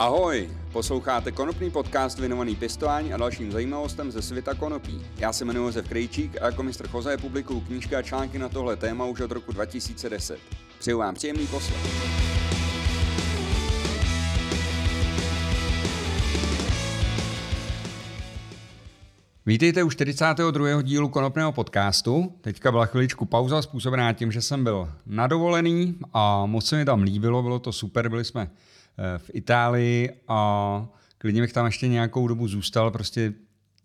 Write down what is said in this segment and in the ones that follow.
Ahoj, posloucháte konopný podcast věnovaný pěstování a dalším zajímavostem ze světa konopí. Já se jmenuji Josef Krejčík a jako mistr Choze publikuju knížky a články na tohle téma už od roku 2010. Přeju vám příjemný poslech. Vítejte u 42. dílu konopného podcastu. Teďka byla chviličku pauza způsobená tím, že jsem byl nadovolený a moc se mi tam líbilo, bylo to super, byli jsme v Itálii a klidně bych tam ještě nějakou dobu zůstal. Prostě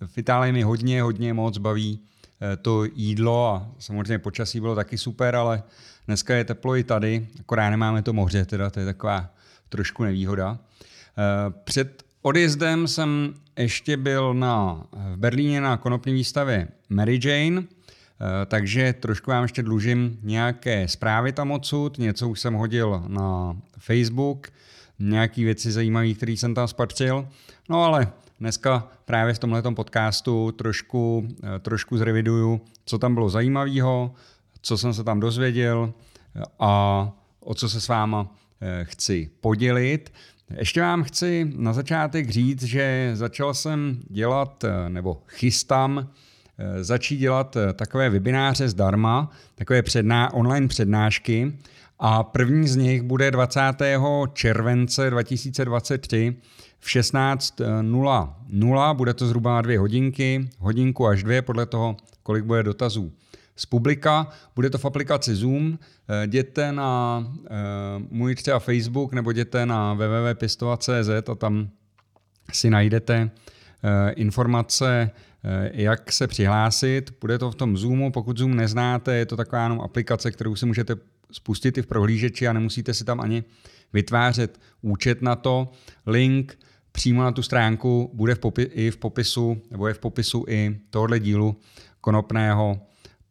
v Itálii mi hodně, hodně moc baví eh, to jídlo a samozřejmě počasí bylo taky super, ale dneska je teplo i tady, akorát nemáme to moře, teda to je taková trošku nevýhoda. Eh, před odjezdem jsem ještě byl na, v Berlíně na konopní výstavě Mary Jane, takže trošku vám ještě dlužím nějaké zprávy tam odsud, něco už jsem hodil na Facebook, nějaký věci zajímavé, které jsem tam spatřil. No ale dneska právě v tomhle podcastu trošku, eh, trošku zreviduju, co tam bylo zajímavého, co jsem se tam dozvěděl a o co se s váma eh, chci podělit. Ještě vám chci na začátek říct, že začal jsem dělat, eh, nebo chystám začít dělat takové webináře zdarma, takové předná, online přednášky, a první z nich bude 20. července 2023 v 16.00. Bude to zhruba dvě hodinky, hodinku až dvě, podle toho, kolik bude dotazů. Z publika bude to v aplikaci Zoom. Eh, jděte na uh, můj třeba Facebook nebo jděte na www.pistova.cz a tam si najdete uh, informace, jak se přihlásit. Bude to v tom Zoomu, pokud Zoom neznáte, je to taková jenom aplikace, kterou si můžete spustit i v prohlížeči a nemusíte si tam ani vytvářet účet na to. Link přímo na tu stránku bude v popi- i v popisu, nebo je v popisu i tohohle dílu konopného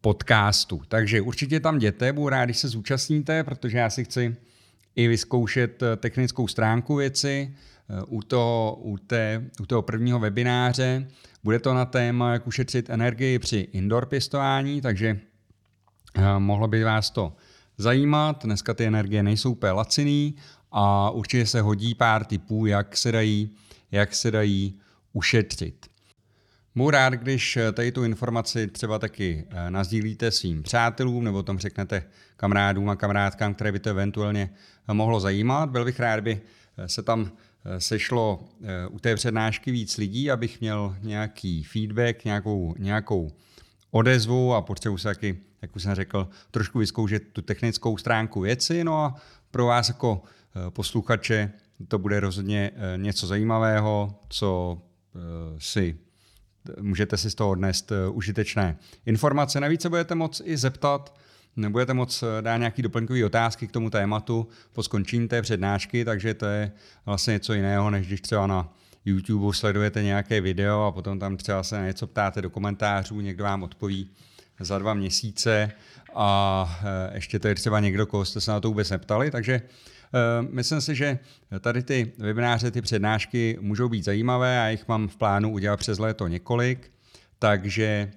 podcastu. Takže určitě tam jděte, budu rád, když se zúčastníte, protože já si chci i vyzkoušet eh, technickou stránku věci eh, u toho, u, té, u toho prvního webináře. Bude to na téma, jak ušetřit energii při indoor pěstování, takže eh, mohlo by vás to zajímat. Dneska ty energie nejsou úplně laciný a určitě se hodí pár tipů, jak se dají, jak se dají ušetřit. Budu rád, když tady tu informaci třeba taky eh, nazdílíte svým přátelům nebo tom řeknete kamarádům a kamarádkám, které by to eventuálně eh, mohlo zajímat. Byl bych rád, by eh, se tam sešlo u té přednášky víc lidí, abych měl nějaký feedback, nějakou, nějakou odezvu a potřebuji se taky jak už jsem řekl, trošku vyzkoušet tu technickou stránku věci. No a pro vás jako eh, posluchače to bude rozhodně eh, něco zajímavého, co eh, si můžete si z toho odnést užitečné informace. Navíc se budete moct i zeptat, nebudete moc dát nějaký doplňkový otázky k tomu tématu po skončení té přednášky, takže to je vlastně něco jiného, než když třeba na YouTube sledujete nějaké video a potom tam třeba se na něco ptáte do komentářů, někdo vám odpoví za dva měsíce. A e, ještě to je třeba někdo, koho jste se na to vůbec neptali, takže e, myslím si, že tady ty webináře, ty přednášky můžou být zajímavé a jich mám v plánu udělat přes léto několik, takže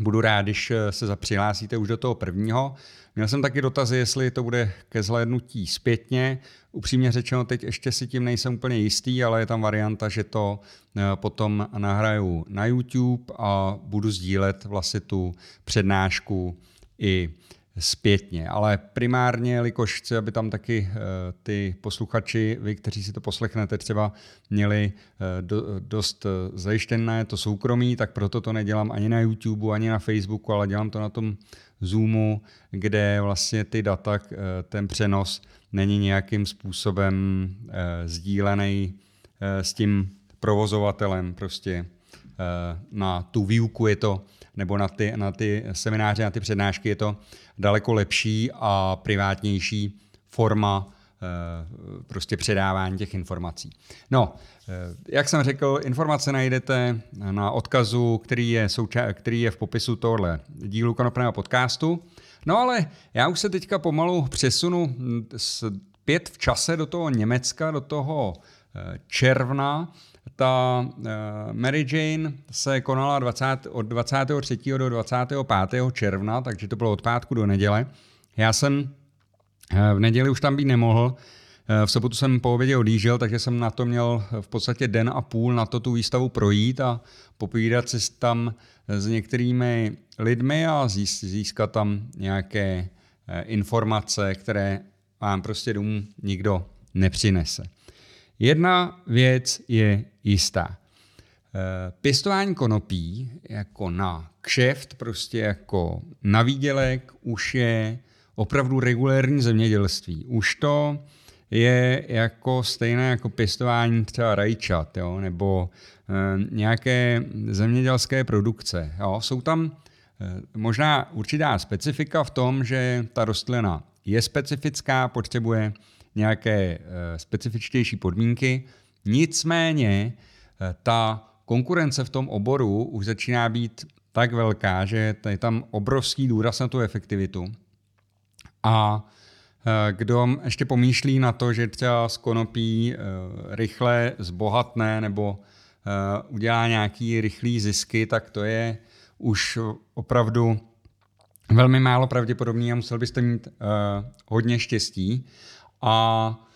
budu rád, když se přihlásíte už do toho prvního. Měl jsem taky dotazy, jestli to bude ke zhlédnutí zpětně. Upřímně řečeno, teď ještě si tím nejsem úplně jistý, ale je tam varianta, že to eh, potom nahraju na YouTube a budu sdílet vlastně tu přednášku i zpětně. Ale primárně, jelikož chci, aby tam taky eh, ty posluchači, vy, kteří si to poslechnete, třeba měli eh, do, dost zajištěné to soukromí, tak proto to nedělám ani na YouTube, ani na Facebooku, ale dělám to na tom Zoomu, kde vlastně ty data, eh, ten přenos není nějakým způsobem eh, sdílený eh, s tím provozovatelem prostě na tu výuku je to, nebo na ty, na ty semináře, na ty přednášky je to daleko lepší a privátnější forma prostě předávání těch informací. No, jak jsem řekl, informace najdete na odkazu, který je, souča- který je v popisu tohle dílu konopného podcastu. No ale já už se teďka pomalu přesunu zpět v čase do toho Německa, do toho eh, června. Ta eh, Mary Jane se konala 20, od 23. do 25. června, takže to bylo od pátku do neděle. Já jsem eh, v neděli už tam být nemohl, V sobotu jsem po obědě odjížděl, takže jsem na to měl v podstatě den a půl na to tu výstavu projít a popovídat si tam s některými lidmi a získat tam nějaké informace, které vám prostě domů nikdo nepřinese. Jedna věc je jistá. Eh, pěstování konopí jako na kšeft, prostě jako na výdělek, už je opravdu regulérní zemědělství. Už to je jako stejné jako pěstování třeba rajčat, jo, nebo e, nějaké zemědělské produkce. Jo. Jsou tam e, možná určitá specifika v tom, že ta rostlina je specifická, potřebuje nějaké e, specifičtější podmínky, nicméně e, ta konkurence v tom oboru už začíná být tak velká, že je tam obrovský důraz na tu efektivitu. A e, kdo ještě pomýšlí na to, že třeba z konopí rychle zbohatne nebo udělá nějaký rychlý zisky, tak to je už opravdu velmi málo pravděpodobný a musel byste mít hodně štěstí. A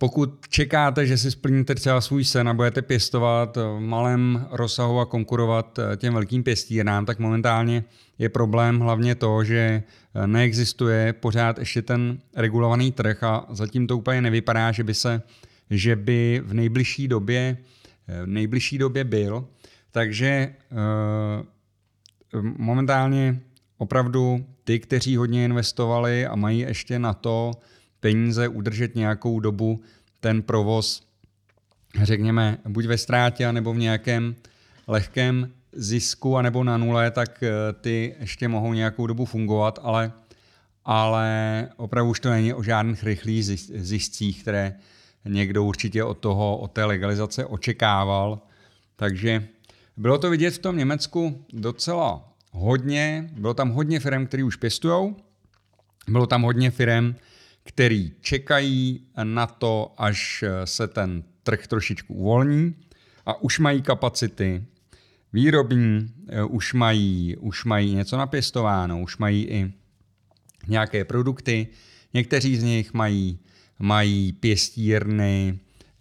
pokud čekáte, že si splníte třeba svůj sen a budete pěstovat v malém rozsahu a konkurovat eh, těm velkým pěstírnám, tak momentálně je problém hlavně to, že eh, neexistuje pořád ještě ten regulovaný trh a zatím to úplně nevypadá, že by se, že by v nejbližší době, eh, v nejbližší době byl. Takže momentálně opravdu ty, kteří hodně investovali a mají ještě na to peníze udržet nějakou dobu ten provoz, řekněme, buď ve ztrátě, nebo v nějakém lehkém zisku, anebo na nule, tak eh, ty ještě mohou nějakou dobu fungovat, ale, ale opravdu už to není o žádných rychlých ziscích, které někdo určitě od toho, od té legalizace očekával. Takže bylo to vidět v tom Německu docela hodně. Bylo tam hodně firm, které už pěstují. Bylo tam hodně firm, který čekají na to, až se ten trh trošičku uvolní a už mají kapacity výrobní, eh, už mají, už mají něco napěstováno, už mají i nějaké produkty. Někteří z nich mají, mají pěstírny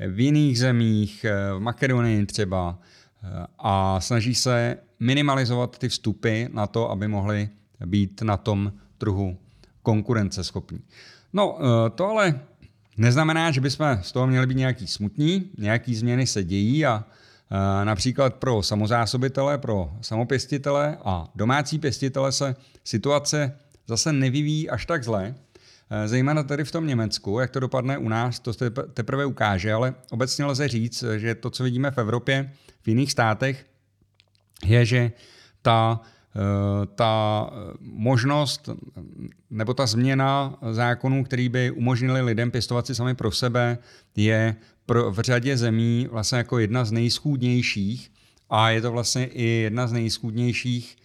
v jiných zemích, eh, v Makedonii třeba, eh, a snaží se minimalizovat ty vstupy na to, aby mohli být na tom trhu konkurenceschopní. No, eh, to ale neznamená, že bychom z toho měli být nějaký smutní, nějaký změny se dějí a eh, například pro samozásobitele, pro samopěstitele a domácí pěstitele se situace zase nevyvíjí až tak zle, eh, zejména tady v tom Německu, jak to dopadne u nás, to se teprve ukáže, ale obecně lze říct, že to, co vidíme v Evropě, v jiných státech, je, že ta ta možnost nebo ta změna zákonů, který by umožnili lidem pěstovat si sami pro sebe, je pro, v řadě zemí vlastně jako jedna z nejschůdnějších a je to vlastně i jedna z nejschůdnějších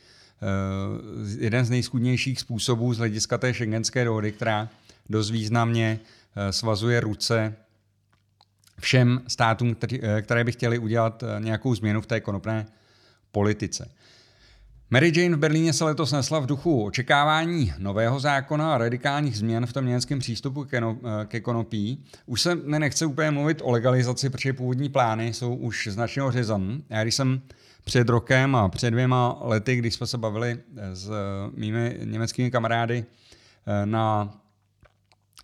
eh, jeden z nejschůdnějších způsobů z hlediska té šengenské dohody, která dost významně eh, svazuje ruce všem státům, které by chtěli udělat nějakou změnu v té konopné politice. Mary Jane v Berlíně se letos nesla v duchu očekávání nového zákona a radikálních změn v tom německém přístupu ke konopí. Už se nechce úplně mluvit o legalizaci, protože původní plány jsou už značně ořezan. Já když jsem před rokem a před dvěma lety, když jsme se bavili s mými německými kamarády eh, na,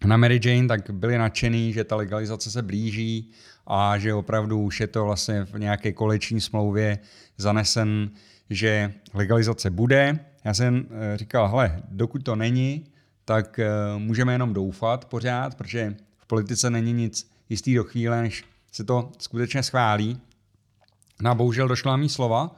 na Mary Jane, tak byli nadšený, že ta legalizace se blíží a že opravdu už je to vlastně v nějaké koleční smlouvě zanesen že legalizace bude. Já jsem eh, říkal, hele, dokud to není, tak eh, můžeme jenom doufat pořád, protože v politice není nic jistý do chvíle, než se to skutečně schválí. No bohužel došlo na mý slova.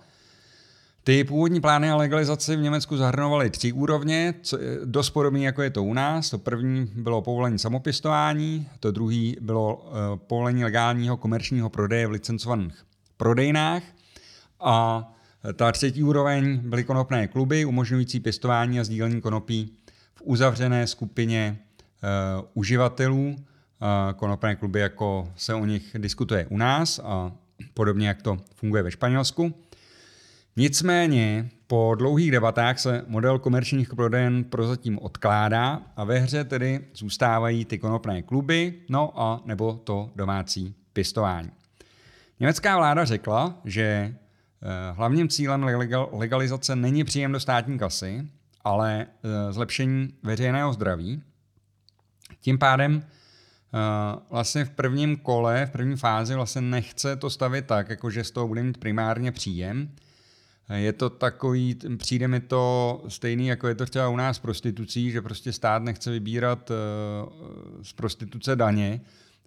Ty původní plány a legalizaci v Německu zahrnovaly tři úrovně, co dost podobné, jako je to u nás. To první bylo povolení samopěstování, to druhý bylo uh, povolení legálního komerčního prodeje v licencovaných prodejnách a ta třetí úroveň byly konopné kluby, umožňující pěstování a sdílení konopí v uzavřené skupině uh, uživatelů. Uh, konopné kluby, jako se o nich diskutuje u nás a podobně, jak to funguje ve Španělsku. Nicméně po dlouhých debatách se model komerčních prodejen prozatím odkládá a ve hře tedy zůstávají ty konopné kluby, no a nebo to domácí pěstování. Německá vláda řekla, že hlavním cílem legalizace není příjem do státní kasy, ale eh, zlepšení veřejného zdraví. Tím pádem eh, vlastně v prvním kole, v první fázi vlastně nechce to stavit tak, jako že z toho bude mít primárně příjem, je to takový, přijde mi to stejný, jako je to třeba u nás prostitucí, že prostě stát nechce vybírat z prostituce daně,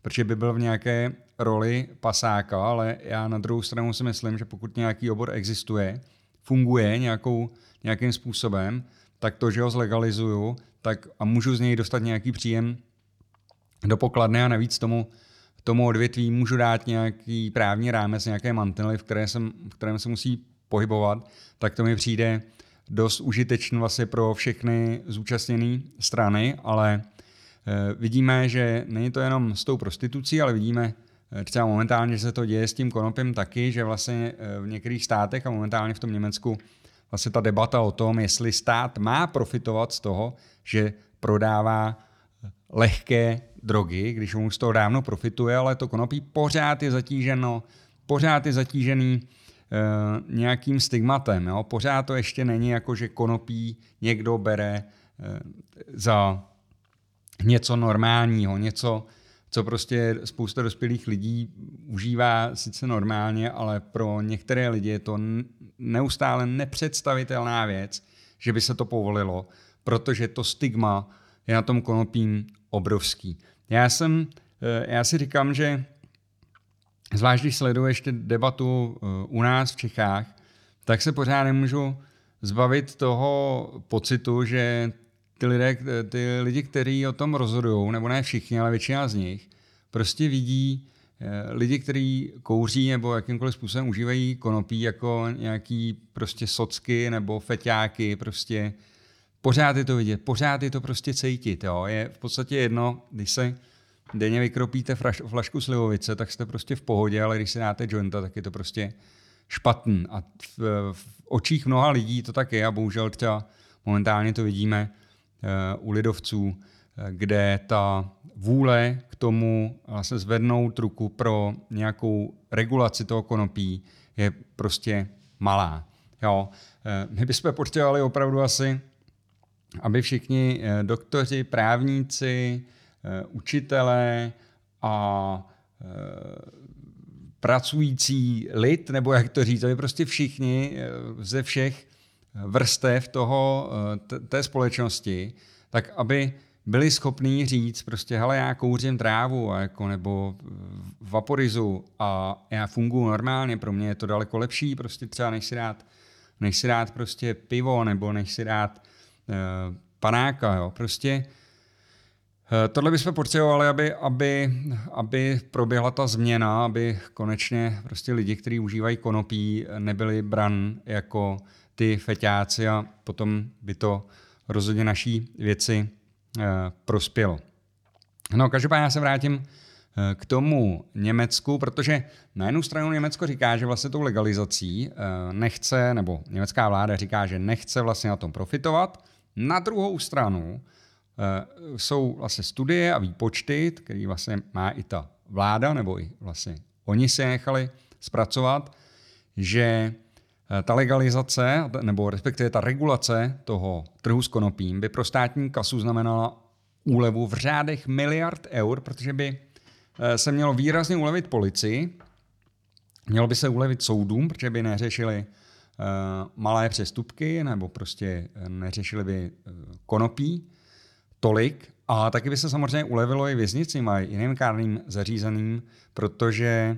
protože by byl v nějaké roli pasáka, ale já na druhou stranu si myslím, že pokud nějaký obor existuje, funguje nějakou, nějakým způsobem, tak to, že ho zlegalizuju, tak a můžu z něj dostat nějaký příjem do pokladny a navíc tomu, tomu odvětví můžu dát nějaký právní rámec, nějaké mantely, v, které jsem, v kterém se musí pohybovat, tak to mi přijde dost užitečný vlastně pro všechny zúčastněné strany, ale vidíme, že není to jenom s tou prostitucí, ale vidíme eh, třeba momentálně, že se to děje s tím konopím taky, že vlastně eh, v některých státech a momentálně v tom Německu vlastně ta debata o tom, jestli stát má profitovat z toho, že prodává lehké drogy, když mu z toho dávno profituje, ale to konopí pořád je zatíženo, pořád je zatížený Eh, nějakým stigmatem. Jo? Pořád to ještě není jako, že konopí někdo bere eh, za něco normálního, něco, co prostě spousta dospělých lidí užívá sice normálně, ale pro některé lidi je to neustále nepředstavitelná věc, že by se to povolilo, protože to stigma je na tom konopím obrovský. Já jsem, eh, já si říkám, že zvlášť když sleduju ještě debatu eh, u nás v Čechách, tak se pořád nemůžu zbavit toho pocitu, že ty, lidé, ty lidi, kteří o tom rozhodují, nebo ne všichni, ale většina z nich, prostě vidí eh, lidi, kteří kouří nebo jakýmkoliv způsobem užívají konopí jako nějaký prostě socky nebo feťáky, prostě pořád je to vidět, pořád je to prostě cítit. Jo. Je v podstatě jedno, když se denně vykropíte flašku slivovice, tak jste prostě v pohodě, ale když si dáte jointa, tak je to prostě špatný. A v, v očích mnoha lidí to tak je a bohužel třeba momentálně to vidíme u lidovců, kde ta vůle k tomu vlastně zvednout ruku pro nějakou regulaci toho konopí je prostě malá. Jo. Uh, my bychom potřebovali opravdu asi, aby všichni doktoři, právníci, Eh, učitelé a eh, pracující lid, nebo jak to říct, aby prostě všichni eh, ze všech vrstev toho, té společnosti, tak aby byli schopní říct prostě, hele, já kouřím trávu a jako, nebo vaporizu a já funguji normálně, pro mě je to daleko lepší, prostě třeba než si dát, než si dát prostě pivo, nebo než si dát uh, panáka, jo. Prostě Eh, tohle bychom potřebovali, aby, aby, aby proběhla ta změna, aby konečně prostě lidi, kteří užívají konopí, nebyli bran jako ty feťáci a potom by to rozhodně naší věci eh, prospělo. No, každopádně já se vrátím eh, k tomu Německu, protože na jednu stranu Německo říká, že vlastně tou legalizací nechce, nebo německá vláda říká, že nechce vlastně na tom profitovat. Na druhou stranu Eh, jsou vlastně studie a výpočty, které vlastně má i ta vláda, nebo i vlastně oni si nechali zpracovat, že eh, ta legalizace, nebo respektive ta regulace toho trhu s konopím by pro státní kasu znamenala úlevu v řádech miliard eur, protože by eh, se mělo výrazně ulevit policii, mělo by se ulevit soudům, protože by neřešili malé přestupky nebo prostě neřešili by konopí, tolik. A taky by se samozřejmě ulevilo i věznicím a jiným kárným zařízeným, protože eh,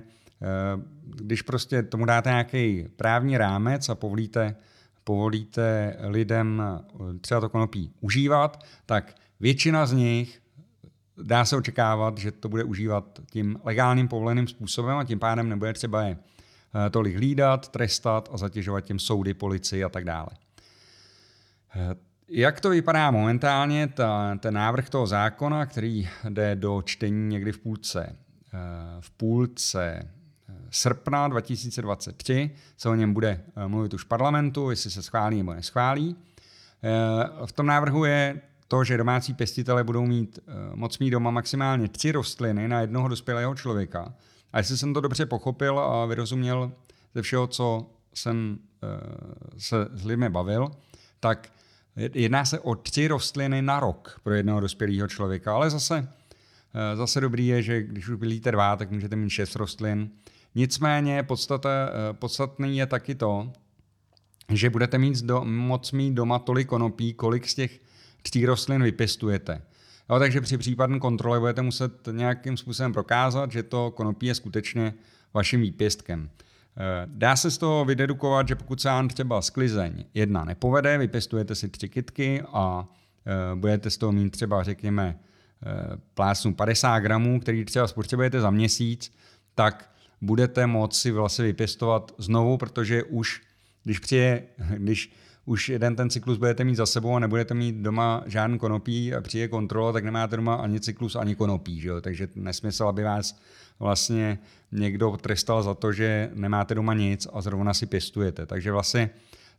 když prostě tomu dáte nějaký právní rámec a povolíte, povolíte lidem eh, třeba to konopí užívat, tak většina z nich dá se očekávat, že to bude užívat tím legálním povoleným způsobem a tím pádem nebude třeba je eh, tolik hlídat, trestat a zatěžovat tím soudy, policii a tak dále. Jak to vypadá momentálně, ta, ten návrh toho zákona, který jde do čtení někdy v půlce, eh, v půlce eh, srpna 2023 se o něm bude mluvit už parlamentu, jestli se schválí nebo neschválí. V tom návrhu je to, že domácí pěstitele budou mít moc mít doma maximálně tři rostliny na jednoho dospělého člověka. A jestli jsem to dobře pochopil a vyrozuměl ze všeho, co jsem se s lidmi bavil, tak jedná se o tři rostliny na rok pro jednoho dospělého člověka, ale zase, eh, zase dobrý je, že když už bylíte dva, tak můžete mít šest rostlin. Nicméně podstata, eh, podstatný je taky to, že budete mít do, moc mít doma tolik konopí, kolik z těch tří rostlin vypěstujete. Jo, takže při případné kontrole budete muset nějakým způsobem prokázat, že to konopí je skutečně vaším výpěstkem. Eh, dá se z toho vydedukovat, že pokud se vám třeba sklizeň jedna nepovede, vypěstujete si tři kytky a eh, budete z toho mít třeba, řekněme, plásnu 50 gramů, který třeba spotřebujete za měsíc, tak budete moci vlastně vypěstovat znovu, protože už, když přijde, když už jeden ten cyklus budete mít za sebou a nebudete mít doma žádný konopí a přijde kontrola, tak nemáte doma ani cyklus, ani konopí. Že jo? Takže nesmysl, aby vás vlastně někdo trestal za to, že nemáte doma nic a zrovna si pěstujete. Takže vlastně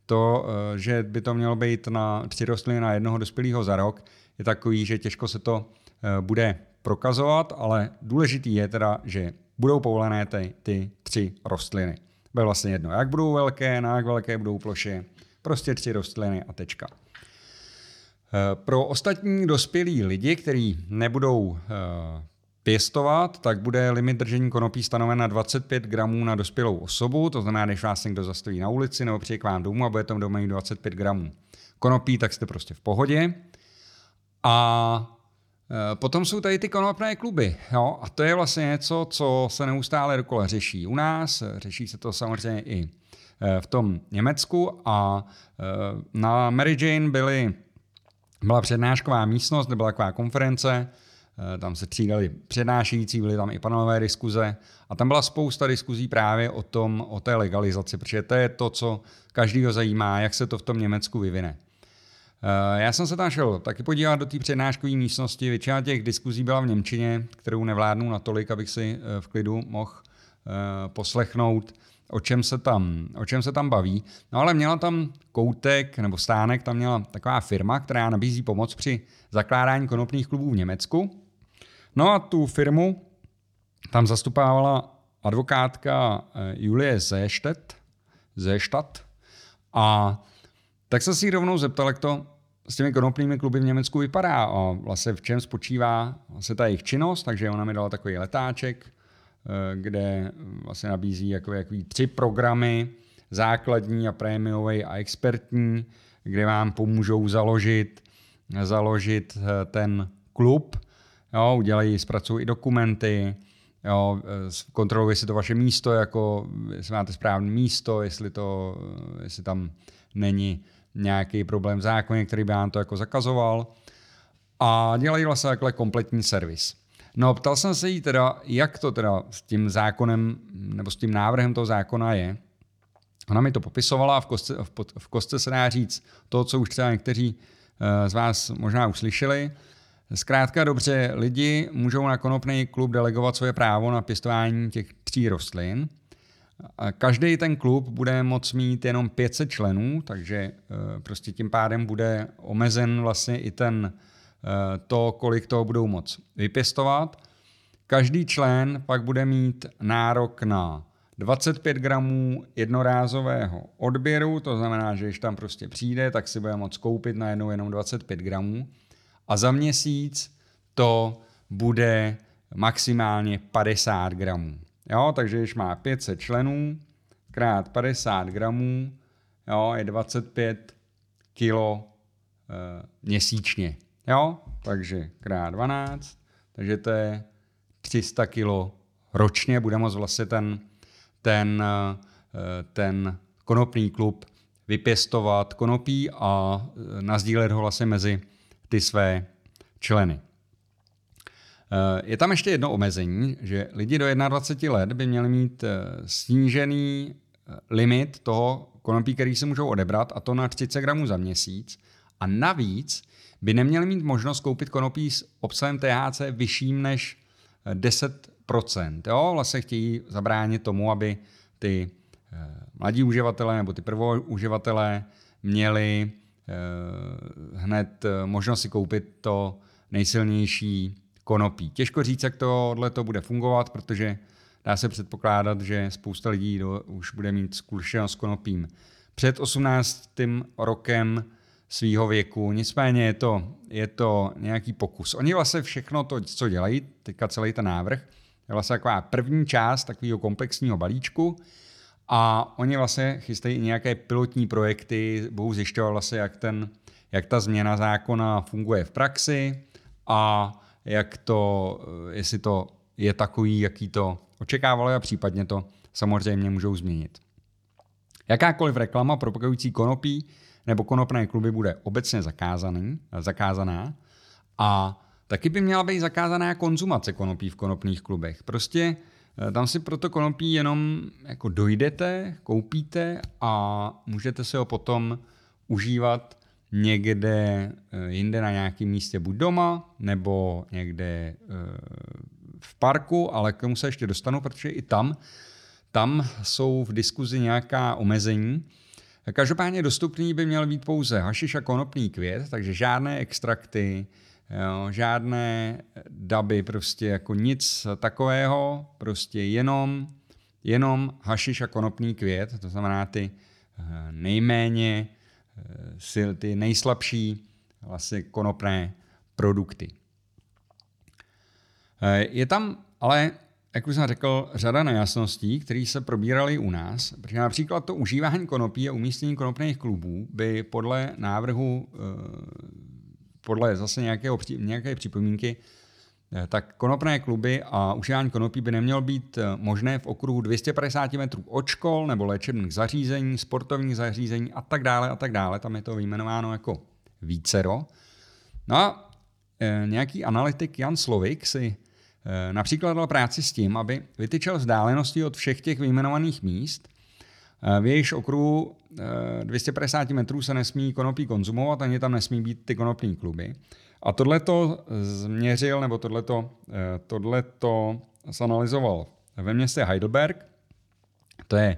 to, eh, že by to mělo být na tři rostliny na jednoho dospělého za rok, je takový, že těžko se to eh, bude prokazovat, ale důležitý je teda, že budou povolené ty, ty tři rostliny. Bude vlastně jedno, jak budou velké, na jak velké budou ploše, prostě tři rostliny a tečka. Eh, pro ostatní dospělí lidi, kteří nebudou pěstovat, tak bude limit držení konopí stanoven na 25 gramů na dospělou osobu, to znamená, když vás někdo zastaví na ulici nebo přijde k vám domů a bude tam doma mít 25 gramů konopí, tak jste prostě v pohodě. A Potom jsou tady ty konopné kluby. Jo? A to je vlastně něco, co se neustále dokola řeší u nás. Řeší se to samozřejmě i e, v tom Německu. A na Mary Jane byly, byla přednášková místnost, byla taková konference, Eh, tam se třídali přednášející, byly tam i panelové diskuze a tam byla spousta diskuzí právě o tom, o té legalizaci, protože to je to, co každýho zajímá, jak se to v tom Německu vyvine. Eh, já jsem se tam šel taky podívat do té přednáškové místnosti. Většina těch diskuzí byla v Němčině, kterou nevládnu natolik, abych si eh, v klidu mohl poslechnout, o čem, se tam, o čem se tam baví. No ale měla tam koutek nebo stánek, tam měla taková firma, která nabízí pomoc při zakládání konopných klubů v Německu. No a tu firmu tam zastupovala advokátka eh, Julie Zéštet, Zéštat a tak se si rovnou zeptal, jak to s těmi konopnými kluby v Německu vypadá. A vlastně v čem spočívá vlastně ta jejich činnost, takže ona mi dala takový letáček, eh, kde vlastně nabízí jako, jako tři programy, základní a prémiový a expertní, kde vám pomůžou založit, založit eh, ten klub, Jo, udělají, zpracují i dokumenty, jo, kontrolují, jestli to vaše místo, jako, jestli máte správné místo, jestli, to, jestli tam není nějaký problém v zákoně, který by vám to jako zakazoval. A dělají vlastně takhle kompletní servis. No, ptal jsem se jí teda, jak to teda s tím zákonem, nebo s tím návrhem toho zákona je. Ona mi to popisovala a v kostce, v, v kostce se dá říct to, co už třeba někteří eh, z vás možná uslyšeli. Zkrátka dobře, lidi můžou na konopný klub delegovat svoje právo na pěstování těch tří rostlin. Každý ten klub bude moct mít jenom 500 členů, takže eh, prostě tím pádem bude omezen vlastně i ten eh, to, kolik toho budou moc vypěstovat. Každý člen pak bude mít nárok na 25 gramů jednorázového odběru, to znamená, že když tam prostě přijde, tak si bude moct koupit najednou jenom 25 gramů a za měsíc to bude maximálně 50 gramů. Jo, takže když má 500 členů, krát 50 gramů, jo, je 25 kilo e, měsíčně. Jo, takže krát 12, takže to je 300 kilo ročně, bude moct vlastně ten, ten, e, ten konopný klub vypěstovat konopí a e, nazdílet ho vlastně mezi ty své členy. Eh, je tam ještě jedno omezení, že lidi do 21 let by měli mít eh, snížený eh, limit toho konopí, který se můžou odebrat, a to na 30 gramů za měsíc. A navíc by neměli mít možnost koupit konopí s obsahem THC vyšším než 10 procent. Jo? Vlastně chtějí zabránit tomu, aby ty mladí uživatelé nebo ty prvouživatelé měli hned možnost si koupit to nejsilnější konopí. Těžko říct, jak tohle to bude fungovat, protože dá se předpokládat, že spousta lidí do, už bude mít zkušenost s konopím před 18. rokem svýho věku. Nicméně je to, je to nějaký pokus. Oni vlastně všechno to, co dělají, teďka celý ten návrh, je vlastně taková první část takového komplexního balíčku a oni vlastně chystají nějaké pilotní projekty, budou zjišťovat vlastně, jak, ten, jak ta změna zákona funguje v praxi a jak to, jestli to je takový, jaký to očekávalo a případně to samozřejmě můžou změnit. Jakákoliv reklama propagující konopí nebo konopné kluby bude obecně zakázaný, zakázaná a taky by měla být zakázaná konzumace konopí v konopných klubech. Prostě eh, tam si proto konopí jenom jako dojdete, koupíte a můžete se ho potom užívat někde eh, jinde na nějakém místě, buď doma, nebo někde eh, v parku, ale k tomu se ještě dostanu, protože i tam, tam jsou v diskuzi nějaká omezení. Každopádně dostupný by měl být pouze hašiš a konopný květ, takže žádné extrakty, jo, žádné daby, prostě jako nic takového, prostě jenom, jenom hašiš a konopný květ, to znamená ty eh, nejméně sil, ty nejslabší vlastně konopné produkty. Eh, je tam ale, jak už jsem řekl, řada nejasností, které se probíraly u nás, protože například to užívání konopí a umístění konopných klubů by podle návrhu, eh, podle zase nějakého, nějaké připomínky, tak konopné kluby a užívání konopí by nemělo být možné v okruhu 250 metrů od škol nebo léčebných zařízení, sportovních zařízení a tak dále a tak dále. Tam je to vyjmenováno jako vícero. No a nějaký analytik Jan Slovik si Eh, například dal práci s tím, aby vytyčel vzdálenosti od všech těch vyjmenovaných míst. Eh, v jejichž okruhu 250 eh, metrů se nesmí konopí konzumovat, ani tam nesmí být ty konopní kluby. A tohle to změřil, nebo tohleto, tohleto zanalizoval ve městě Heidelberg. To je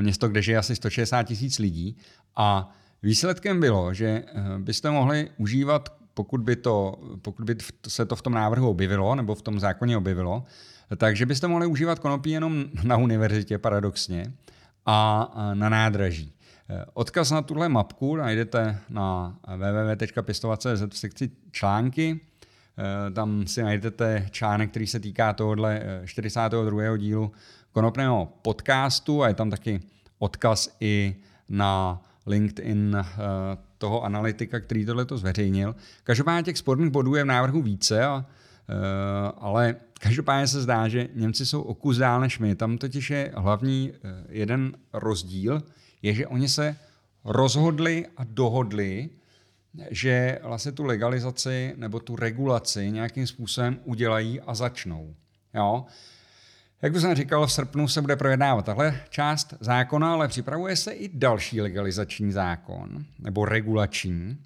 město, kde žije asi 160 tisíc lidí. A výsledkem bylo, že byste mohli užívat pokud by, to, pokud by se to v tom návrhu objevilo, nebo v tom zákoně objevilo, takže byste mohli užívat konopí jenom na univerzitě paradoxně a na nádraží. Odkaz na tuhle mapku najdete na www.pistovat.cz v sekci články. Tam si najdete článek, který se týká tohohle 42. dílu konopného podcastu a je tam taky odkaz i na LinkedIn eh, toho analytika, který tohle to zveřejnil. Každopádně těch sporných bodů je v návrhu více, eh, ale každopádně se zdá, že Němci jsou o kus dál než my. Tam totiž je hlavní eh, jeden rozdíl, je, že oni se rozhodli a dohodli, že vlastně tu legalizaci nebo tu regulaci nějakým způsobem udělají a začnou. Jo? Jak už jsem říkal, v srpnu se bude projednávat tahle část zákona, ale připravuje se i další legalizační zákon, nebo regulační,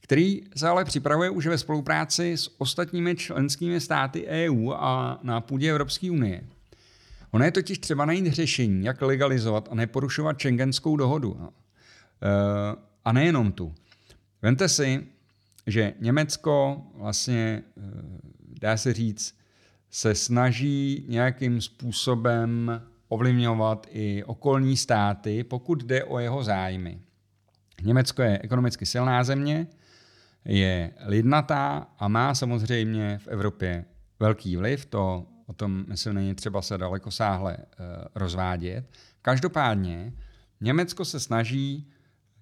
který se ale připravuje už ve spolupráci s ostatními členskými státy EU a na půdě Evropské unie. Ono je totiž třeba najít řešení, jak legalizovat a neporušovat šengenskou dohodu. No. E, a nejenom tu. Vemte si, že Německo vlastně, e, dá se říct, se snaží nějakým způsobem ovlivňovat i okolní státy, pokud jde o jeho zájmy. Německo je ekonomicky silná země, je lidnatá a má samozřejmě v Evropě velký vliv, to o tom myslím není třeba se daleko sáhle e, rozvádět. Každopádně Německo se snaží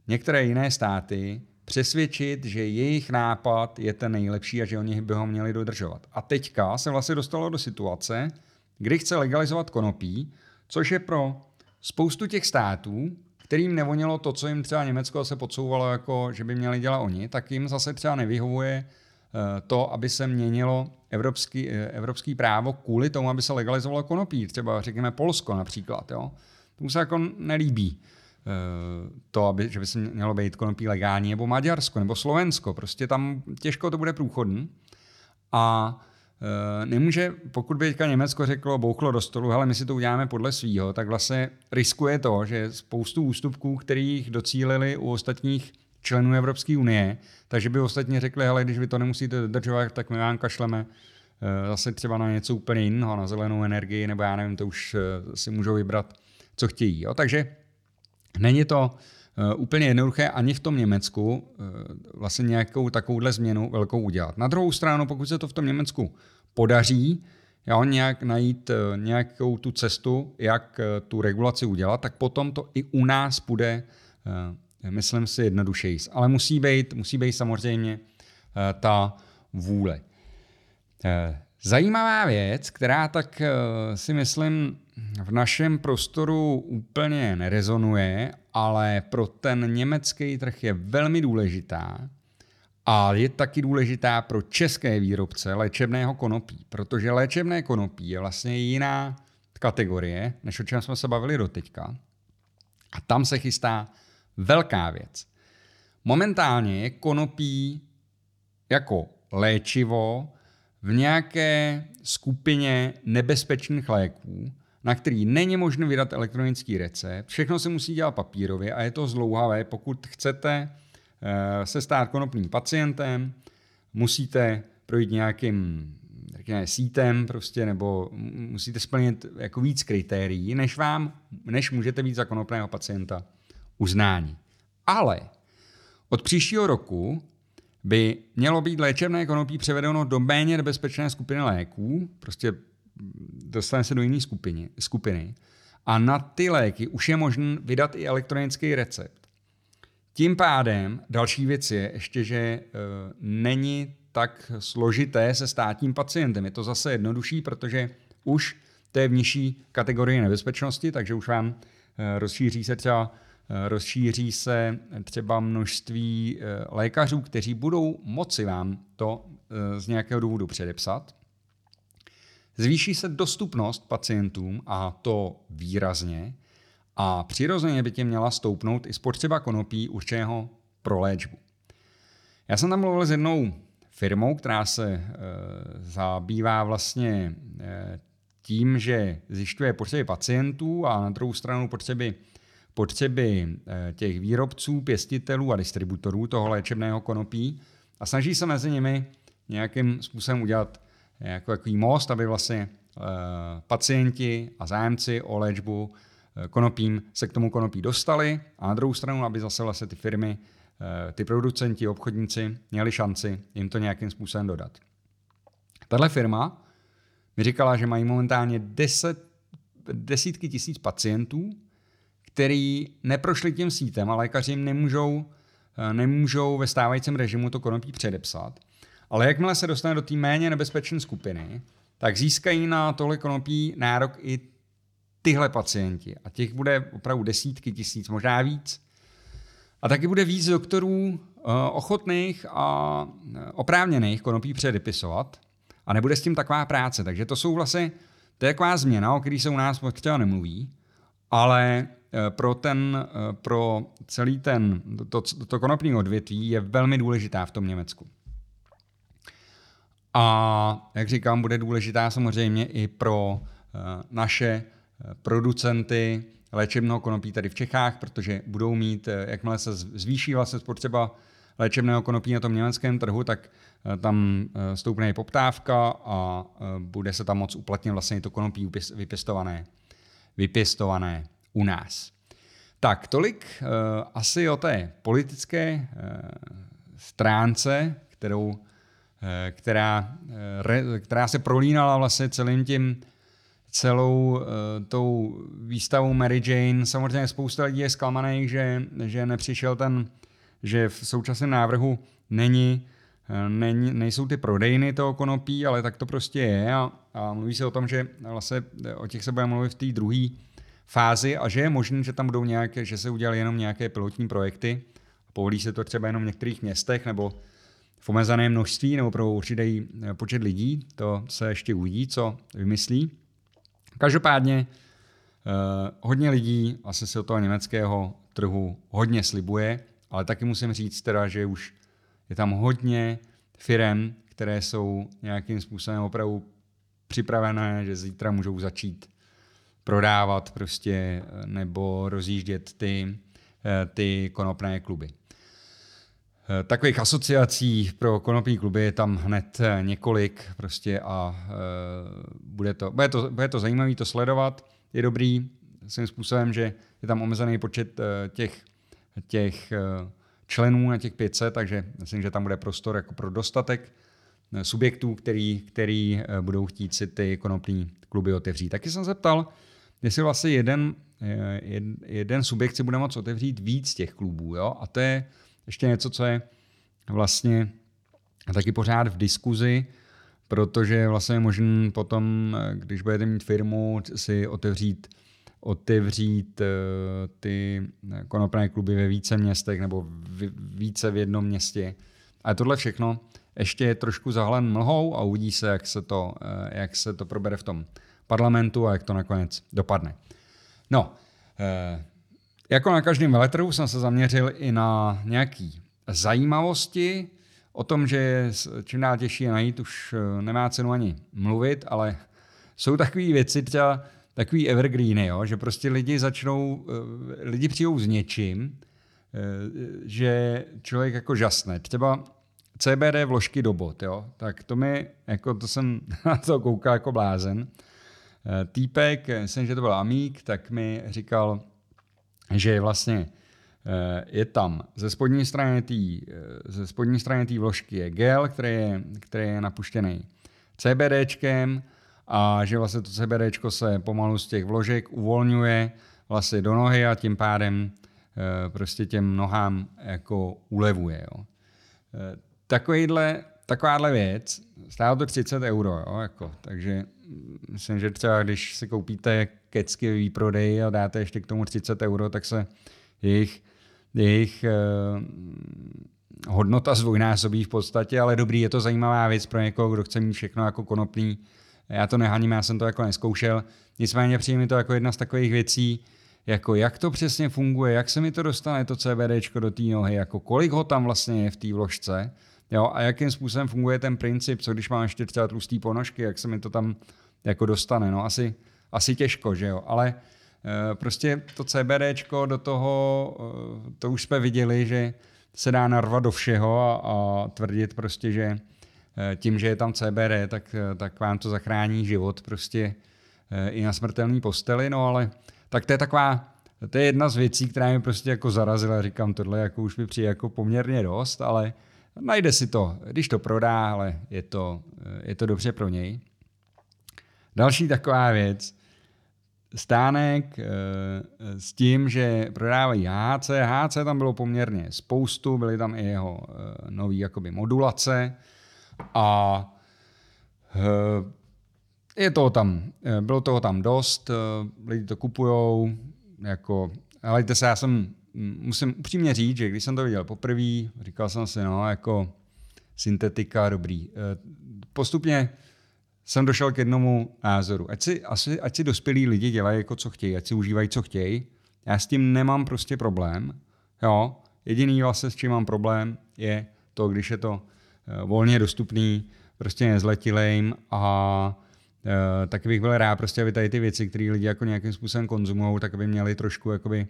některé jiné státy přesvědčit, že jejich nápad je ten nejlepší a že oni by ho měli dodržovat. A teďka se vlastně dostalo do situace, kdy chce legalizovat konopí, což je pro spoustu těch států, kterým nevonilo to, co jim třeba Německo se podsouvalo, jako že by měli dělat oni, tak jim zase třeba nevyhovuje eh, to, aby se měnilo evropský, eh, evropský právo kvůli tomu, aby se legalizovalo konopí. Třeba řekněme Polsko například. Jo? Tomu se jako nelíbí. Eh, to, aby, že by se mělo být konopí legální, nebo Maďarsko, nebo Slovensko. Prostě tam těžko to bude průchodný. A nemůže, pokud by teďka Německo řeklo, bouchlo do stolu, ale my si to uděláme podle svýho, tak vlastně riskuje to, že spoustu ústupků, kterých docílili u ostatních členů Evropské unie, takže by ostatně řekli, ale když vy to nemusíte dodržovat, tak my vám kašleme eh, zase třeba na něco úplně jiného, na zelenou energii, nebo já nevím, to už eh, si můžou vybrat, co chtějí. Jo? Takže není to eh, úplně jednoduché ani v tom Německu vlastně nějakou takovouhle změnu velkou udělat. Na druhou stranu, pokud se to v tom Německu podaří, jo, nějak najít nějakou tu cestu, jak tu regulaci udělat, tak potom to i u nás bude myslím si, jednodušeji. Ale musí být, musí být samozřejmě eh, ta vůle. Eh, zajímavá věc, která tak eh, si myslím v našem prostoru úplně nerezonuje, ale pro ten německý trh je velmi důležitá a je taky důležitá pro české výrobce léčebného konopí, protože léčebné konopí je vlastně jiná kategorie, než o čem jsme se bavili doteďka. A tam se chystá velká věc. Momentálně je konopí jako léčivo v nějaké skupině nebezpečných léků, na který není možné vydat elektronický recept. Všechno se musí dělat papírově a je to zlouhavé. Pokud chcete eh, se stát konopným pacientem, musíte projít nějakým řekněme, sítem prostě, nebo musíte splnit jako víc kritérií, než vám, než můžete být za konopného pacienta uznání. Ale od příštího roku by mělo být léčebné konopí převedeno do méně nebezpečné skupiny léků, prostě dostane se do jiné skupiny, skupiny. A na ty léky už je možné vydat i elektronický recept. Tím pádem další věc je ještě, že e, není tak složité se státním pacientem. Je to zase jednodušší, protože už to je v nižší kategorii nebezpečnosti, takže už vám e, rozšíří se třeba rozšíří se třeba množství eh, lékařů, kteří budou moci vám to eh, z nějakého důvodu předepsat. Zvýší se dostupnost pacientům a to výrazně a přirozeně by tě měla stoupnout i spotřeba konopí určeného pro léčbu. Já jsem tam mluvil s jednou firmou, která se e, zabývá vlastně e, tím, že zjišťuje potřeby pacientů a na druhou stranu potřeby potřeby eh, těch výrobců, pěstitelů a distributorů toho léčebného konopí a snaží se mezi nimi nějakým způsobem udělat jako takový most, aby vlastně eh, pacienti a zájemci o léčbu eh, konopím se k tomu konopí dostali a na druhou stranu, aby zase vlastně ty firmy, ty producenti, obchodníci měli šanci jim to nějakým způsobem dodat. Tahle firma mi říkala, že mají momentálně deset, desítky tisíc pacientů, který neprošli tím sítem a lékaři jim nemůžou, eh, nemůžou ve stávajícím režimu to konopí předepsat. Ale jakmile se dostane do té méně nebezpečné skupiny, tak získají na tohle konopí nárok i tyhle pacienti. A těch bude opravdu desítky tisíc, možná víc. A taky bude víc doktorů eh, ochotných a eh, oprávněných konopí předepisovat a nebude s tím taková práce. Takže to jsou vlastně, to je taková změna, o které se u nás třeba nemluví, ale pro, ten, eh, pro celý ten, to, to konopní odvětví je velmi důležitá v tom Německu. A jak říkám, bude důležitá samozřejmě i pro eh, naše producenty léčebného konopí tady v Čechách, protože budou mít, jakmile se zvýší vlastně spotřeba léčebného konopí na tom německém trhu, tak tam stoupne i poptávka a bude se tam moc uplatnit vlastně to konopí vypěstované, vypěstované u nás. Tak, tolik uh, asi o té politické uh, stránce, kterou, uh, která, uh, re, která se prolínala vlastně celým tím celou uh, tou výstavou Mary Jane. Samozřejmě spousta lidí je zklamaných, že, že nepřišel ten, že v současném návrhu není, není, nejsou ty prodejny toho konopí, ale tak to prostě je a, a mluví se o tom, že vlastně o těch se bude mluvit v té druhé fázi a že je možné, že tam budou nějaké, že se udělaly jenom nějaké pilotní projekty, povolí se to třeba jenom v některých městech nebo v omezeném množství nebo pro určitý eh, počet lidí, to se ještě uvidí, co vymyslí. Každopádně eh, hodně lidí asi se od toho německého trhu hodně slibuje, ale taky musím říct teda, že už je tam hodně firem, které jsou nějakým způsobem opravdu připravené, že zítra můžou začít prodávat prostě nebo rozjíždět ty, ty konopné kluby. Takových asociací pro konopní kluby je tam hned několik prostě a bude to, bude to, bude to zajímavé to sledovat. Je dobrý svým způsobem, že je tam omezený počet těch, těch členů na těch 500, takže myslím, že tam bude prostor jako pro dostatek eh, subjektů, který, který eh, budou chtít si ty konopní kluby otevřít. Taky jsem se ptal, jestli vlastně jeden, eh, jeden subjekt si bude moct otevřít víc těch klubů. Jo? A to je ještě něco, co je vlastně taky pořád v diskuzi, protože vlastně je možné potom, když budete mít firmu, si otevřít otevřít eh, ty konopné kluby ve více městech nebo více v jednom městě. A tohle všechno ještě je trošku zahalen mlhou a uvidí se, jak se to, eh, jak se to probere v tom parlamentu a jak to nakonec dopadne. No, eh, jako na každém veletrhu jsem se zaměřil i na nějaký zajímavosti, o tom, že je čím dál těžší najít, už nemá cenu ani mluvit, ale jsou takové věci, třeba takový evergreeny, jo? že prostě lidi začnou, eh, lidi přijdou s něčím, eh, že člověk jako žasne. Třeba CBD vložky do bot, jo? tak to mi, jako to jsem na to koukal jako blázen. Eh, týpek, myslím, že to byl Amík, tak mi říkal, že vlastně je tam ze spodní strany té ze spodní strany té vložky je gel, který je, který je napuštěný CBDčkem, a že vlastně to CBD se pomalu z těch vložek uvolňuje vlastně do nohy a tím pádem prostě těm nohám jako ulevuje. Jo. Takovýhle, takováhle věc, stálo to 30 euro, jo, jako, takže myslím, že třeba když si koupíte kecky výprodej a dáte ještě k tomu 30 euro, tak se jejich, jejich e, hodnota zvojnásobí v podstatě, ale dobrý, je to zajímavá věc pro někoho, kdo chce mít všechno jako konopný, já to nehaním, já jsem to jako neskoušel. Nicméně přijde mi to jako jedna z takových věcí, jako jak to přesně funguje, jak se mi to dostane to CBD do té nohy, jako kolik ho tam vlastně je v té vložce, jo, a jakým způsobem funguje ten princip, co když mám ještě třeba tlustý ponožky, jak se mi to tam jako dostane, no asi, asi těžko, že jo, ale e, prostě to CBD do toho, e, to už jsme viděli, že se dá narvat do všeho a, a tvrdit prostě, že Eh, tím, že je tam CBD, tak, tak vám to zachrání život prostě i na smrtelné posteli, no ale tak to je taková, to je jedna z věcí, která mi prostě jako zarazila, říkám, tohle jako už mi přijde jako poměrně dost, ale najde si to, když to prodá, ale je to, je to dobře pro něj. Další taková věc, stánek s tím, že prodávají HC. HC tam bylo poměrně spoustu, byly tam i jeho nové jakoby modulace, a eh, je toho tam, eh, bylo toho tam dost, eh, lidi to kupujou, jako, ale se, já jsem, musím upřímně říct, že když jsem to viděl poprvé, říkal jsem si, no, jako syntetika, dobrý. Postupně jsem došel k jednomu názoru. Ať si, asi, ať si dospělí lidi dělají jako co chtějí, ať si užívají co chtějí. Já s tím nemám prostě problém. Jo? Jediný vlastně, s čím mám problém, je to, když je to Eh, volně dostupný prostě nezletilým a Uh, taky bych byl rád, prostě, aby tady ty věci, které lidi jako nějakým způsobem konzumují, tak aby měli trošku jakoby,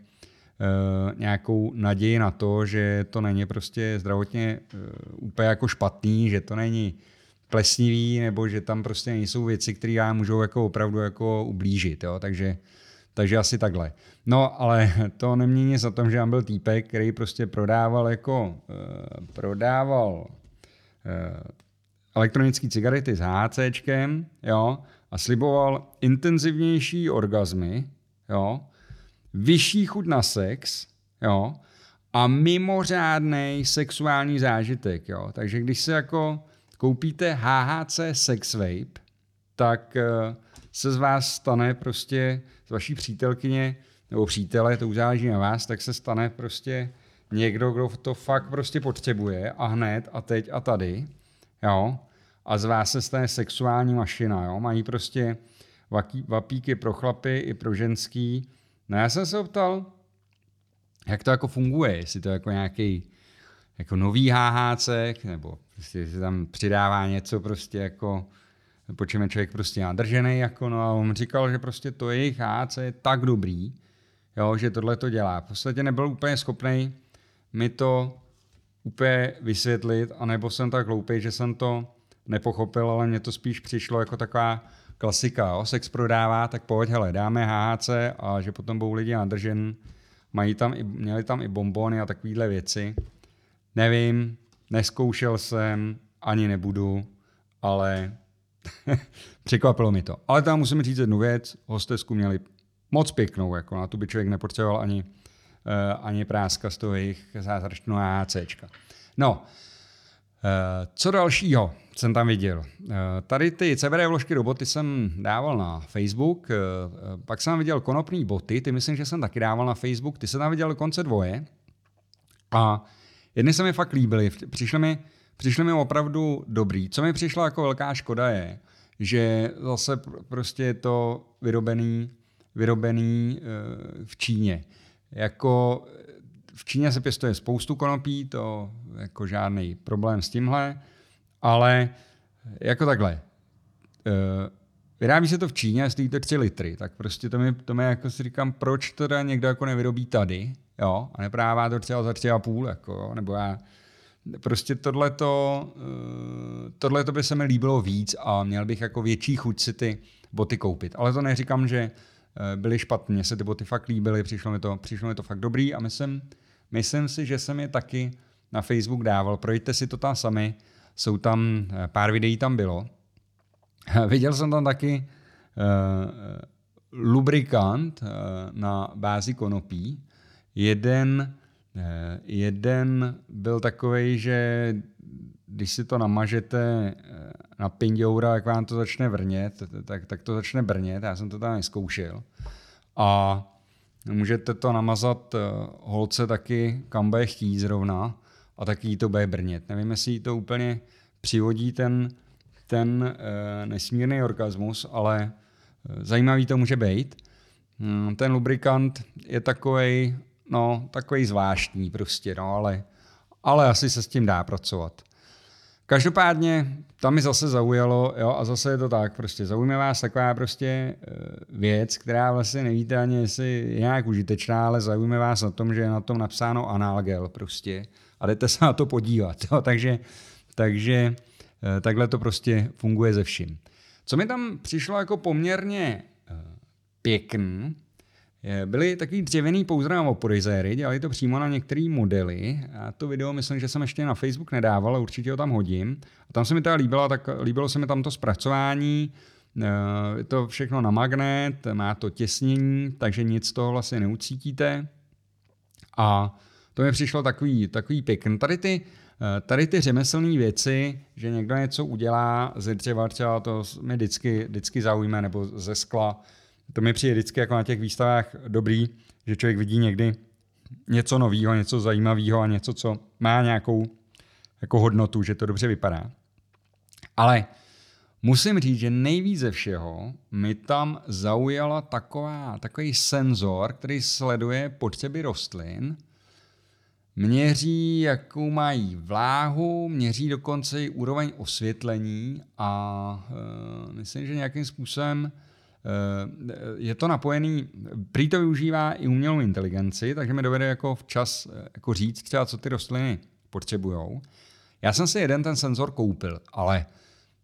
nějakou naději na to, že to není prostě zdravotně uh, úplně jako špatný, že to není plesnivý, nebo že tam prostě nejsou věci, které já můžou jako opravdu jako ublížit. Jo? Takže, takže asi takhle. No, ale to nemění za tom, že já byl týpek, který prostě prodával jako uh, prodával Eh, elektronické cigarety s HCčkem, jo, a sliboval intenzivnější orgazmy, jo, vyšší chuť na sex, jo, a mimořádný sexuální zážitek, jo. Takže když se jako koupíte HHC Sex Vape, tak uh, se z vás stane prostě, z vaší přítelkyně nebo přítele, to už záleží na vás, tak se stane prostě někdo, kdo to fakt prostě potřebuje a hned a teď a tady, jo, a z vás se stane sexuální mašina, jo, mají prostě vapíky pro chlapy i pro ženský. No já jsem se optal, jak to jako funguje, jestli to jako nějaký jako nový HHC, nebo Prostě se tam přidává něco prostě jako, po čem je člověk prostě nadržený, jako no a on říkal, že prostě to jejich HC je tak dobrý, jo, že tohle to dělá. V podstatě nebyl úplně schopný mi to úplně vysvětlit, anebo jsem tak hloupý, že jsem to nepochopil, ale mně to spíš přišlo jako taková klasika, jo? sex prodává, tak pojď, hele, dáme HHC a že potom budou lidi nadržen, mají tam i, měli tam i bombony a takovéhle věci. Nevím, neskoušel jsem, ani nebudu, ale překvapilo mi to. Ale tam musím říct jednu věc, hostesku měli moc pěknou, jako na tu by člověk nepotřeboval ani, uh, ani práska z toho jejich zázračného HHCčka. No, uh, co dalšího jsem tam viděl? Uh, tady ty CBD vložky do boty jsem dával na Facebook, uh, pak jsem viděl konopný boty, ty myslím, že jsem taky dával na Facebook, ty jsem tam viděl konce dvoje a jedny se mi fakt líbily, přišly mi, přišly mi opravdu dobrý. Co mi přišlo jako velká škoda je, že zase prostě je to vyrobený vyrobený eh, v Číně. Jako v Číně se pěstuje spoustu konopí, to jako žádný problém s tímhle, ale jako takhle. Eh, vyrábí se to v Číně stojí to 3 litry, tak prostě to mi, to mi jako si říkám, proč to teda někdo jako nevyrobí tady, jo, a neprává to třeba za tři a půl, jako, nebo já, prostě tohleto, eh, tohleto by se mi líbilo víc a měl bych jako větší chuť si ty boty koupit. Ale to neříkám, že Eh, byly špatně, se ty boty fakt líbily, přišlo mi to, přišlo mi to fakt dobrý a myslím, myslím si, že jsem je taky na Facebook dával, projďte si to tam sami, jsou tam, eh, pár videí tam bylo. Viděl jsem tam taky uh, lubrikant uh, na bázi konopí. Jeden, uh, jeden byl takový, že když si to namažete na pindoura, jak vám to začne vrnět, tak, tak to začne brnět. Já jsem to tam neskoušel. A můžete to namazat eh, holce taky, kam bude chtít zrovna a taky to bude brnět. Nevím, jestli to úplně přivodí ten, ten e, nesmírný orgasmus, ale eh, zajímavý to může být. Hmm, ten lubrikant je takový, no, takový zvláštní prostě, no, ale, ale asi se s tím dá pracovat. Každopádně tam mi zase zaujalo, jo, a zase je to tak, prostě zaujme vás taková prostě eh, věc, která vlastně nevíte ani, jestli je nějak užitečná, ale zaujme vás na tom, že je na tom napsáno analgel prostě a jdete se na to podívat, jo, takže, takže eh, takhle to prostě funguje ze vším. Co mi tam přišlo jako poměrně eh, pěkný, Byly takový dřevěný pouzdra oporizéry, dělali to přímo na některé modely. A to video myslím, že jsem ještě na Facebook nedával, ale určitě ho tam hodím. A tam se mi teda líbilo, tak líbilo se mi tam to zpracování, eh, je to všechno na magnet, má to těsnění, takže nic toho vlastně neucítíte. A to mi přišlo takový, takový pěkný. Tady ty, eh, tady ty řemeslné věci, že někdo něco udělá ze dřeva, třeba to mě vždycky, vždycky zaujme, nebo ze skla, to mi přijde vždycky jako na těch výstavách dobrý, že člověk vidí někdy něco nového, něco zajímavého a něco, co má nějakou jako hodnotu, že to dobře vypadá. Ale musím říct, že nejvíc ze všeho mi tam zaujala taková, takový senzor, který sleduje potřeby rostlin, měří, jakou mají vláhu, měří dokonce i úroveň osvětlení a e, myslím, že nějakým způsobem je to napojený, prý to využívá i umělou inteligenci, takže mi dovede jako včas eh, jako říct třeba, co ty rostliny potřebují. Já jsem si jeden ten senzor koupil, ale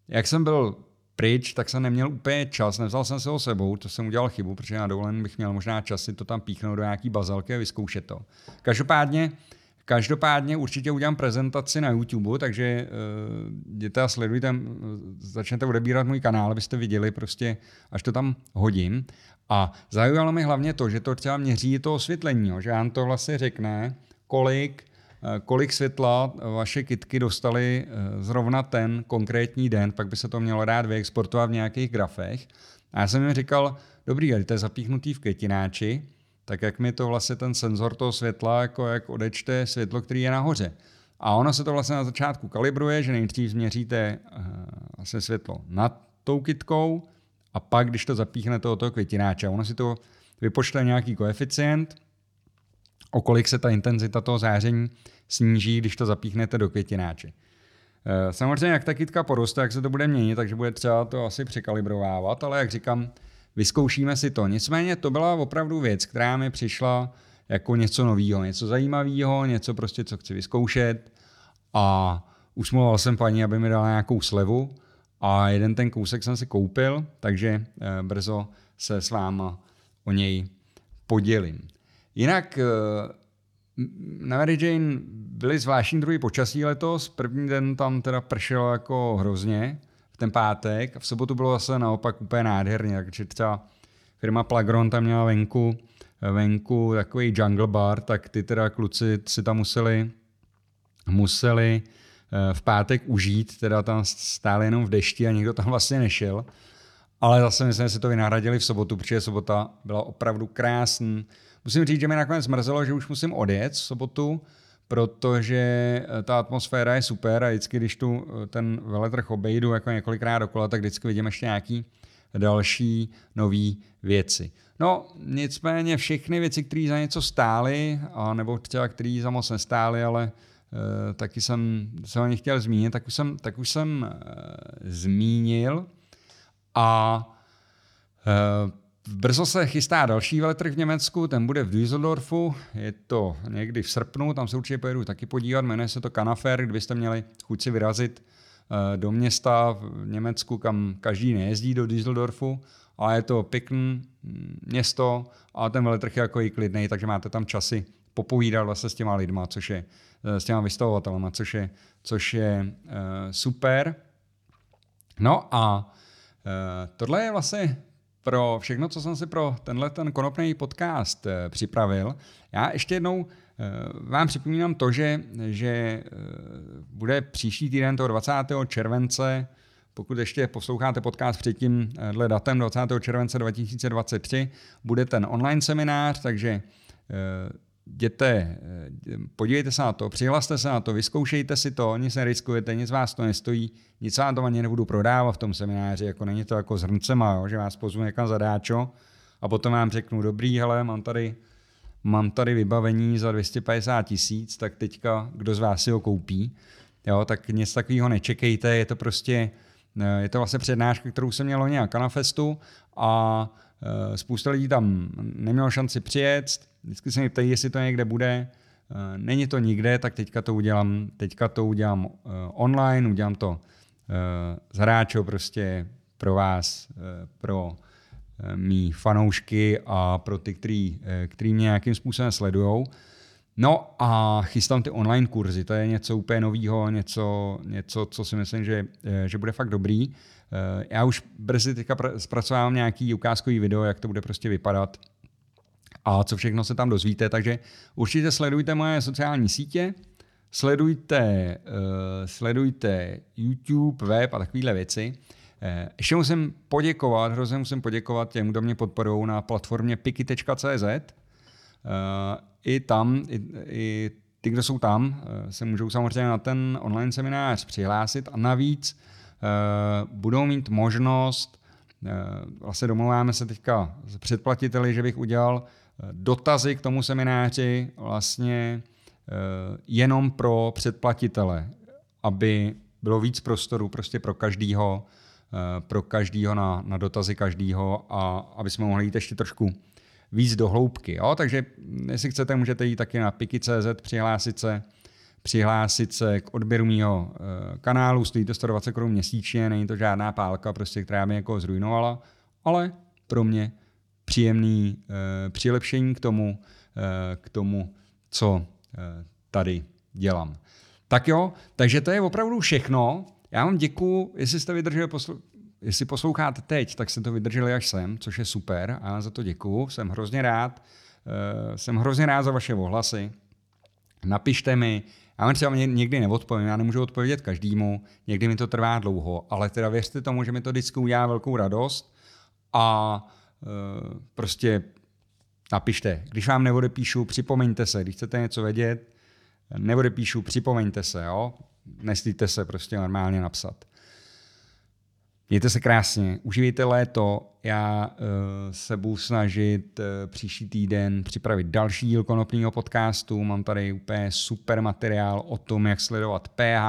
jak jsem byl pryč, tak jsem neměl úplně čas, nevzal jsem se ho sebou, to jsem udělal chybu, protože na dovolen bych měl možná čas si to tam píchnout do nějaký bazalky a vyzkoušet to. Každopádně Každopádně určitě udělám prezentaci na YouTube, takže uh, jděte a sledujte, začnete odebírat můj kanál, abyste viděli prostě, až to tam hodím. A zajímalo mi hlavně to, že to třeba měří to osvětlení, že vám to vlastně řekne, kolik, uh, kolik světla vaše kitky dostaly zrovna ten konkrétní den, pak by se to mělo rád vyexportovat v nějakých grafech. A já jsem jim říkal, dobrý, to je zapíchnutý v květináči, tak jak mi to vlastně ten senzor toho světla, jako jak odečte světlo, který je nahoře. A ono se to vlastně na začátku kalibruje, že nejdřív změříte uh, vlastně světlo nad tou kitkou a pak, když to zapíchnete do toho květináče, ono si to vypočte nějaký koeficient, o kolik se ta intenzita toho záření sníží, když to zapíchnete do květináče. Samozřejmě, jak ta kytka poroste, jak se to bude měnit, takže bude třeba to asi překalibrovávat, ale jak říkám, vyzkoušíme si to. Nicméně to byla opravdu věc, která mi přišla jako něco nového, něco zajímavého, něco prostě, co chci vyzkoušet a usmluval jsem paní, aby mi dala nějakou slevu a jeden ten kousek jsem si koupil, takže eh, brzo se s váma o něj podělím. Jinak eh, na Mary Jane byly zvláštní druhý počasí letos. První den tam teda pršelo jako hrozně ten pátek a v sobotu bylo zase naopak úplně nádherně, takže třeba firma Plagron tam měla venku, venku takový jungle bar, tak ty teda kluci si tam museli, museli eh, v pátek užít, teda tam stáli jenom v dešti a nikdo tam vlastně nešel. Ale zase myslím, že si to vynahradili v sobotu, protože sobota byla opravdu krásný. Musím říct, že mi nakonec mrzelo, že už musím odjet v sobotu, protože eh, ta atmosféra je super a vždycky, když tu eh, ten veletrh obejdu jako několikrát dokola, tak vždycky vidím ještě nějaký další nové věci. No, nicméně všechny věci, které za něco stály, a nebo třeba které za moc nestály, ale e, taky jsem se o nich chtěl zmínit, tak už jsem, tak už jsem e, zmínil. A Brzo se chystá další veletrh v Německu, ten bude v Düsseldorfu, je to někdy v srpnu, tam se určitě pojedu taky podívat, jmenuje se to Kanafer, kdybyste měli chuť si vyrazit eh, do města v Německu, kam každý nejezdí do Düsseldorfu, ale je to pěkný mm, město a ten veletrh je jako i klidný, takže máte tam časy popovídat vlastně s těma lidma, což je, eh, s těma vystavovatelama, což je, což je uh, super. No a tohle je vlastně pro všechno, co jsem si pro tenhle ten konopný podcast eh, připravil. Já ještě jednou eh, vám připomínám to, že, že eh, bude příští týden toho 20. července, pokud ještě posloucháte podcast před tímhle datem 20. července 2023, bude ten online seminář, takže jděte, eh, podívejte se na to, přihlaste se na to, vyzkoušejte si to, nic neriskujete, nic vás to nestojí, nic vám to ani nebudu prodávat v tom semináři, jako není to jako s hrncema, jo, že vás pozvu někam zadáčo a potom vám řeknu, dobrý, hele, mám tady, mám tady vybavení za 250 tisíc, tak teďka kdo z vás si ho koupí, jo, tak nic takového nečekejte, je to prostě, eh, je to vlastně přednáška, kterou jsem měl loni na Kanafestu a spousta lidí tam nemělo šanci přijet, Vždycky se mi ptají, jestli to někde bude. Eh, není to nikde, tak teďka to udělám, teďka to udělám eh, online, udělám to eh, z hráčů prostě pro vás, pro mý fanoušky a pro ty, který mě nějakým způsobem sledujou. No a chystám ty online kurzy, to je něco úplně nového, něco, něco, co si myslím, že, že bude fakt dobrý. Já už brzy teďka zpracovávám nějaký ukázkový video, jak to bude prostě vypadat a co všechno se tam dozvíte. Takže určitě sledujte moje sociální sítě, sledujte, uh, sledujte YouTube, web a takovéhle věci. Ještě musím poděkovat, hrozně musím poděkovat těm, kdo mě podporují na platformě piki.cz. Eh, I tam, i, i ty, kdo jsou tam, uh, se můžou samozřejmě na ten online seminář přihlásit a navíc uh, budou mít možnost, uh, vlastně domluváme se teďka s předplatiteli, že bych udělal dotazy k tomu semináři vlastně eh, jenom pro předplatitele, aby bylo víc prostoru prostě pro každýho, eh, pro každýho na, na dotazy každýho a aby jsme mohli jít ještě trošku víc do hloubky. Jo? Takže jestli chcete, můžete jít taky na piki.cz, přihlásit se, přihlásit se k odběru mého eh, kanálu, stojí to 120 korun měsíčně, není to žádná pálka, prostě, která mě jako zrujnovala, ale pro mě příjemný uh, přilepšení k tomu, uh, k tomu, co uh, tady dělám. Tak jo, takže to je opravdu všechno. Já vám děkuji, jestli jste vydrželi, jestli posloucháte teď, tak jste to vydrželi až sem, což je super a za to děkuji. Jsem hrozně rád, uh, jsem hrozně rád za vaše ohlasy. Napište mi, já vám třeba někdy neodpovím, já nemůžu odpovědět každému, někdy mi to trvá dlouho, ale teda věřte tomu, že mi to vždycky udělá velkou radost a Eh, prostě napište. Když vám neodepíšu, připomeňte se. Když chcete něco vědět, neodepíšu, připomeňte se. Jo? Nestýte se prostě normálně napsat. Mějte se krásně, uživejte léto. Já uh, se budu snažit uh, příští týden připravit další díl konopního podcastu. Mám tady úplně super materiál o tom, jak sledovat pH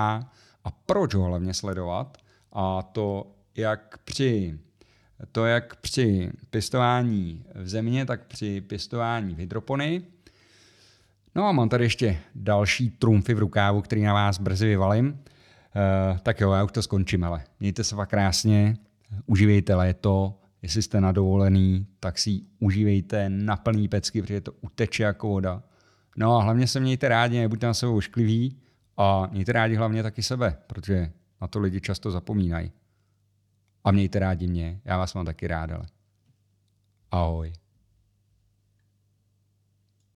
a proč ho hlavně sledovat a to jak při to jak při pěstování v země, tak při pěstování v hydropony. No a mám tady ještě další trumfy v rukávu, který na vás brzy vyvalím. Uh, tak jo, já už to skončím, ale mějte se fakt krásně, užívejte léto, jestli jste na dovolený, tak si užívejte na plný pecky, protože to uteče jako voda. No a hlavně se mějte rádi, nebuďte na sebe oškliví a mějte rádi hlavně taky sebe, protože na to lidi často zapomínají. A mějte rádi mě, já vás mám taky rád, ale ahoj.